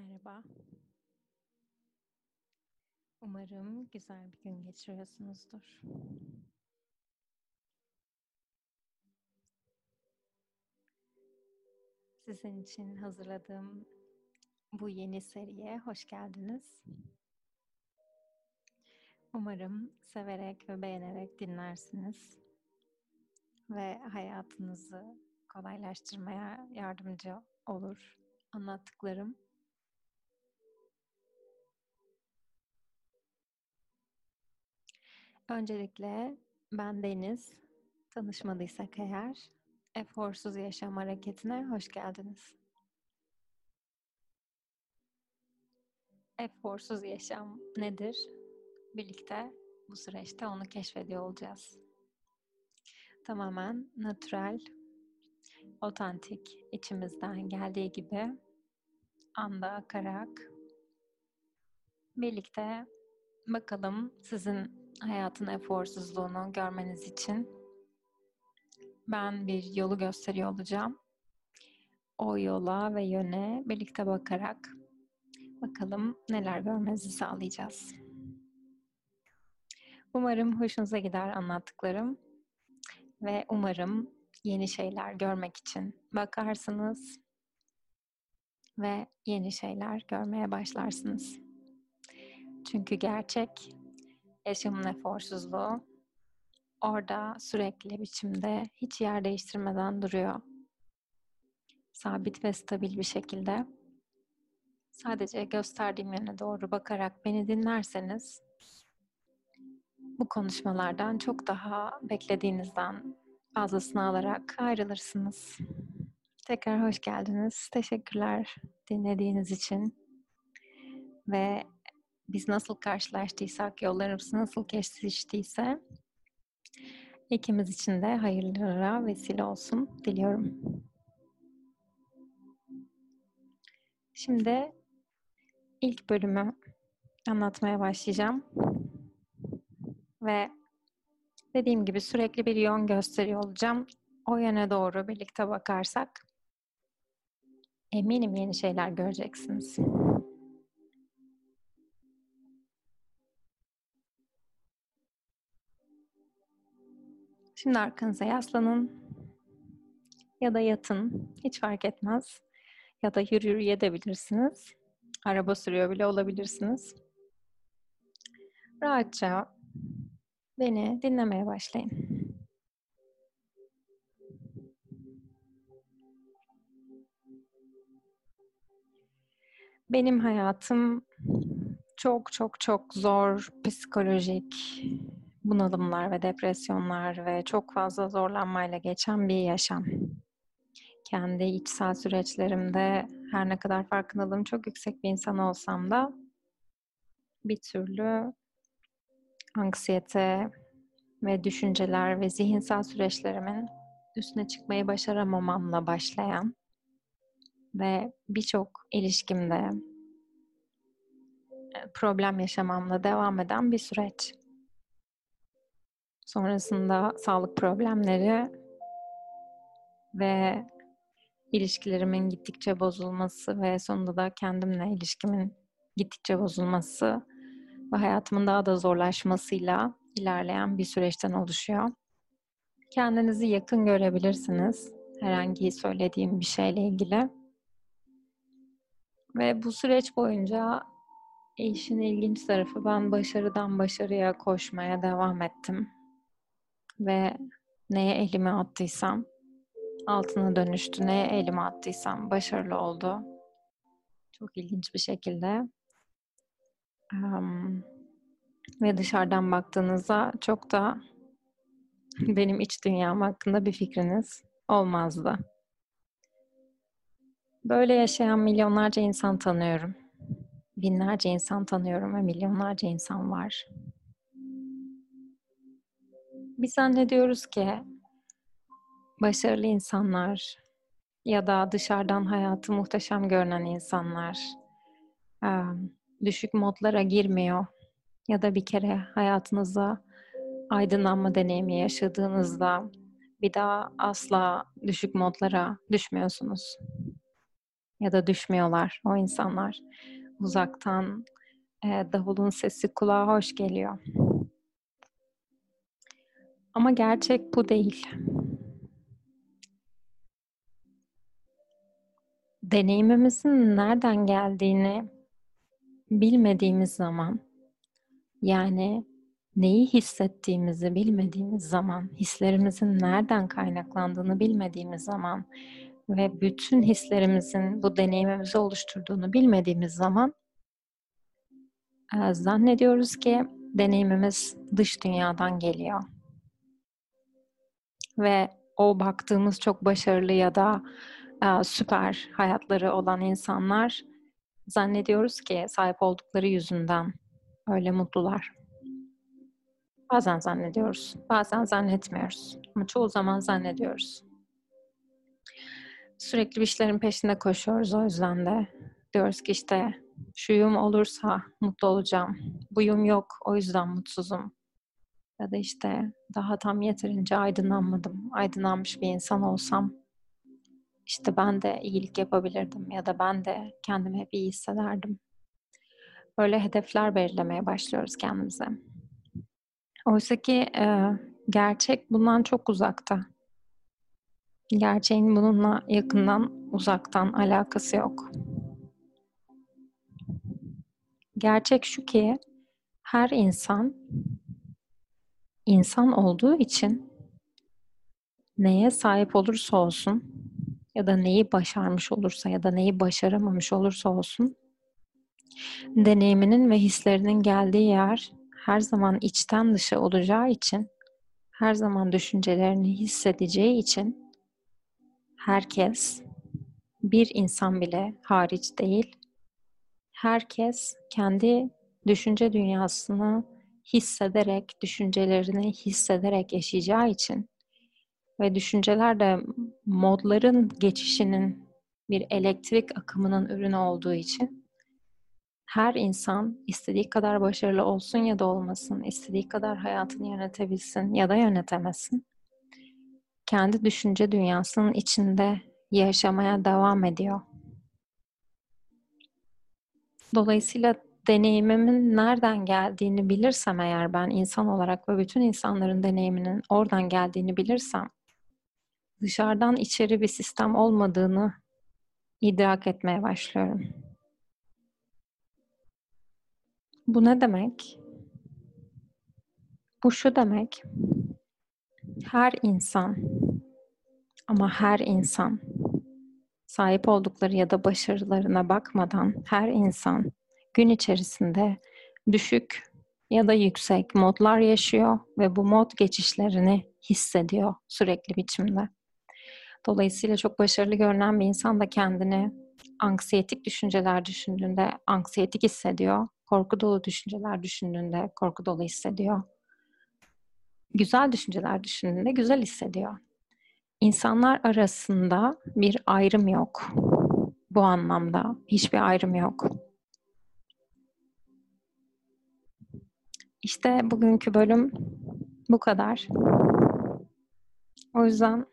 Merhaba. Umarım güzel bir gün geçiriyorsunuzdur. Sizin için hazırladığım bu yeni seriye hoş geldiniz. Umarım severek ve beğenerek dinlersiniz ve hayatınızı kolaylaştırmaya yardımcı olur anlattıklarım. Öncelikle ben Deniz. Tanışmadıysak eğer Eforsuz Yaşam Hareketi'ne hoş geldiniz. Eforsuz yaşam nedir? Birlikte bu süreçte onu keşfediyor olacağız. Tamamen natürel, otantik, içimizden geldiği gibi anda akarak birlikte bakalım sizin hayatın eforsuzluğunu görmeniz için ben bir yolu gösteriyor olacağım. O yola ve yöne birlikte bakarak bakalım neler görmenizi sağlayacağız. Umarım hoşunuza gider anlattıklarım ve umarım yeni şeyler görmek için bakarsınız ve yeni şeyler görmeye başlarsınız. Çünkü gerçek yaşamın eforsuzluğu orada sürekli biçimde hiç yer değiştirmeden duruyor. Sabit ve stabil bir şekilde. Sadece gösterdiğim yöne doğru bakarak beni dinlerseniz bu konuşmalardan çok daha beklediğinizden fazlasını alarak ayrılırsınız. Tekrar hoş geldiniz. Teşekkürler dinlediğiniz için. Ve biz nasıl karşılaştıysak, yollarımız nasıl kesiştiyse ikimiz için de hayırlara vesile olsun diliyorum. Şimdi ilk bölümü anlatmaya başlayacağım. Ve dediğim gibi sürekli bir yön gösteriyor olacağım. O yöne doğru birlikte bakarsak eminim yeni şeyler göreceksiniz. Şimdi arkanıza yaslanın ya da yatın. Hiç fark etmez. Ya da yürü yürüyebilirsiniz. Araba sürüyor bile olabilirsiniz. Rahatça beni dinlemeye başlayın. Benim hayatım çok çok çok zor psikolojik bunalımlar ve depresyonlar ve çok fazla zorlanmayla geçen bir yaşam. Kendi içsel süreçlerimde her ne kadar farkındalığım çok yüksek bir insan olsam da bir türlü anksiyete ve düşünceler ve zihinsel süreçlerimin üstüne çıkmayı başaramamamla başlayan ve birçok ilişkimde e, problem yaşamamla devam eden bir süreç. Sonrasında sağlık problemleri ve ilişkilerimin gittikçe bozulması ve sonunda da kendimle ilişkimin gittikçe bozulması ve hayatımın daha da zorlaşmasıyla ilerleyen bir süreçten oluşuyor. Kendinizi yakın görebilirsiniz herhangi söylediğim bir şeyle ilgili. Ve bu süreç boyunca işin ilginç tarafı ben başarıdan başarıya koşmaya devam ettim ve neye elimi attıysam altına dönüştü. Neye elimi attıysam başarılı oldu. Çok ilginç bir şekilde. Um, ve dışarıdan baktığınızda çok da benim iç dünyam hakkında bir fikriniz olmazdı. Böyle yaşayan milyonlarca insan tanıyorum. Binlerce insan tanıyorum ve milyonlarca insan var. Biz zannediyoruz ki başarılı insanlar ya da dışarıdan hayatı muhteşem görünen insanlar düşük modlara girmiyor ya da bir kere hayatınızda aydınlanma deneyimi yaşadığınızda bir daha asla düşük modlara düşmüyorsunuz. ya da düşmüyorlar o insanlar. Uzaktan davulun sesi kulağa hoş geliyor. Ama gerçek bu değil. Deneyimimizin nereden geldiğini bilmediğimiz zaman yani neyi hissettiğimizi bilmediğimiz zaman, hislerimizin nereden kaynaklandığını bilmediğimiz zaman ve bütün hislerimizin bu deneyimimizi oluşturduğunu bilmediğimiz zaman e, zannediyoruz ki deneyimimiz dış dünyadan geliyor. Ve o baktığımız çok başarılı ya da e, süper hayatları olan insanlar zannediyoruz ki sahip oldukları yüzünden öyle mutlular. Bazen zannediyoruz, bazen zannetmiyoruz. Ama çoğu zaman zannediyoruz. Sürekli bir işlerin peşinde koşuyoruz o yüzden de. Diyoruz ki işte şuyum olursa mutlu olacağım. Buyum yok o yüzden mutsuzum. Ya da işte daha tam yeterince aydınlanmadım. Aydınlanmış bir insan olsam işte ben de iyilik yapabilirdim ya da ben de kendimi hep iyi hissederdim. Böyle hedefler belirlemeye başlıyoruz kendimize. Oysa ki e, gerçek bundan çok uzakta. Gerçeğin bununla yakından, uzaktan alakası yok. Gerçek şu ki her insan insan olduğu için neye sahip olursa olsun ya da neyi başarmış olursa ya da neyi başaramamış olursa olsun deneyiminin ve hislerinin geldiği yer her zaman içten dışa olacağı için her zaman düşüncelerini hissedeceği için herkes bir insan bile hariç değil herkes kendi düşünce dünyasını hissederek, düşüncelerini hissederek yaşayacağı için ve düşünceler de modların geçişinin bir elektrik akımının ürünü olduğu için her insan istediği kadar başarılı olsun ya da olmasın, istediği kadar hayatını yönetebilsin ya da yönetemesin. Kendi düşünce dünyasının içinde yaşamaya devam ediyor. Dolayısıyla deneyimimin nereden geldiğini bilirsem eğer ben insan olarak ve bütün insanların deneyiminin oradan geldiğini bilirsem dışarıdan içeri bir sistem olmadığını idrak etmeye başlıyorum. Bu ne demek? Bu şu demek. Her insan ama her insan sahip oldukları ya da başarılarına bakmadan her insan gün içerisinde düşük ya da yüksek modlar yaşıyor ve bu mod geçişlerini hissediyor sürekli biçimde. Dolayısıyla çok başarılı görünen bir insan da kendini anksiyetik düşünceler düşündüğünde anksiyetik hissediyor. Korku dolu düşünceler düşündüğünde korku dolu hissediyor. Güzel düşünceler düşündüğünde güzel hissediyor. İnsanlar arasında bir ayrım yok. Bu anlamda hiçbir ayrım yok. İşte bugünkü bölüm bu kadar. O yüzden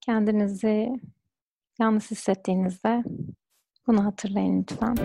kendinizi yalnız hissettiğinizde bunu hatırlayın lütfen.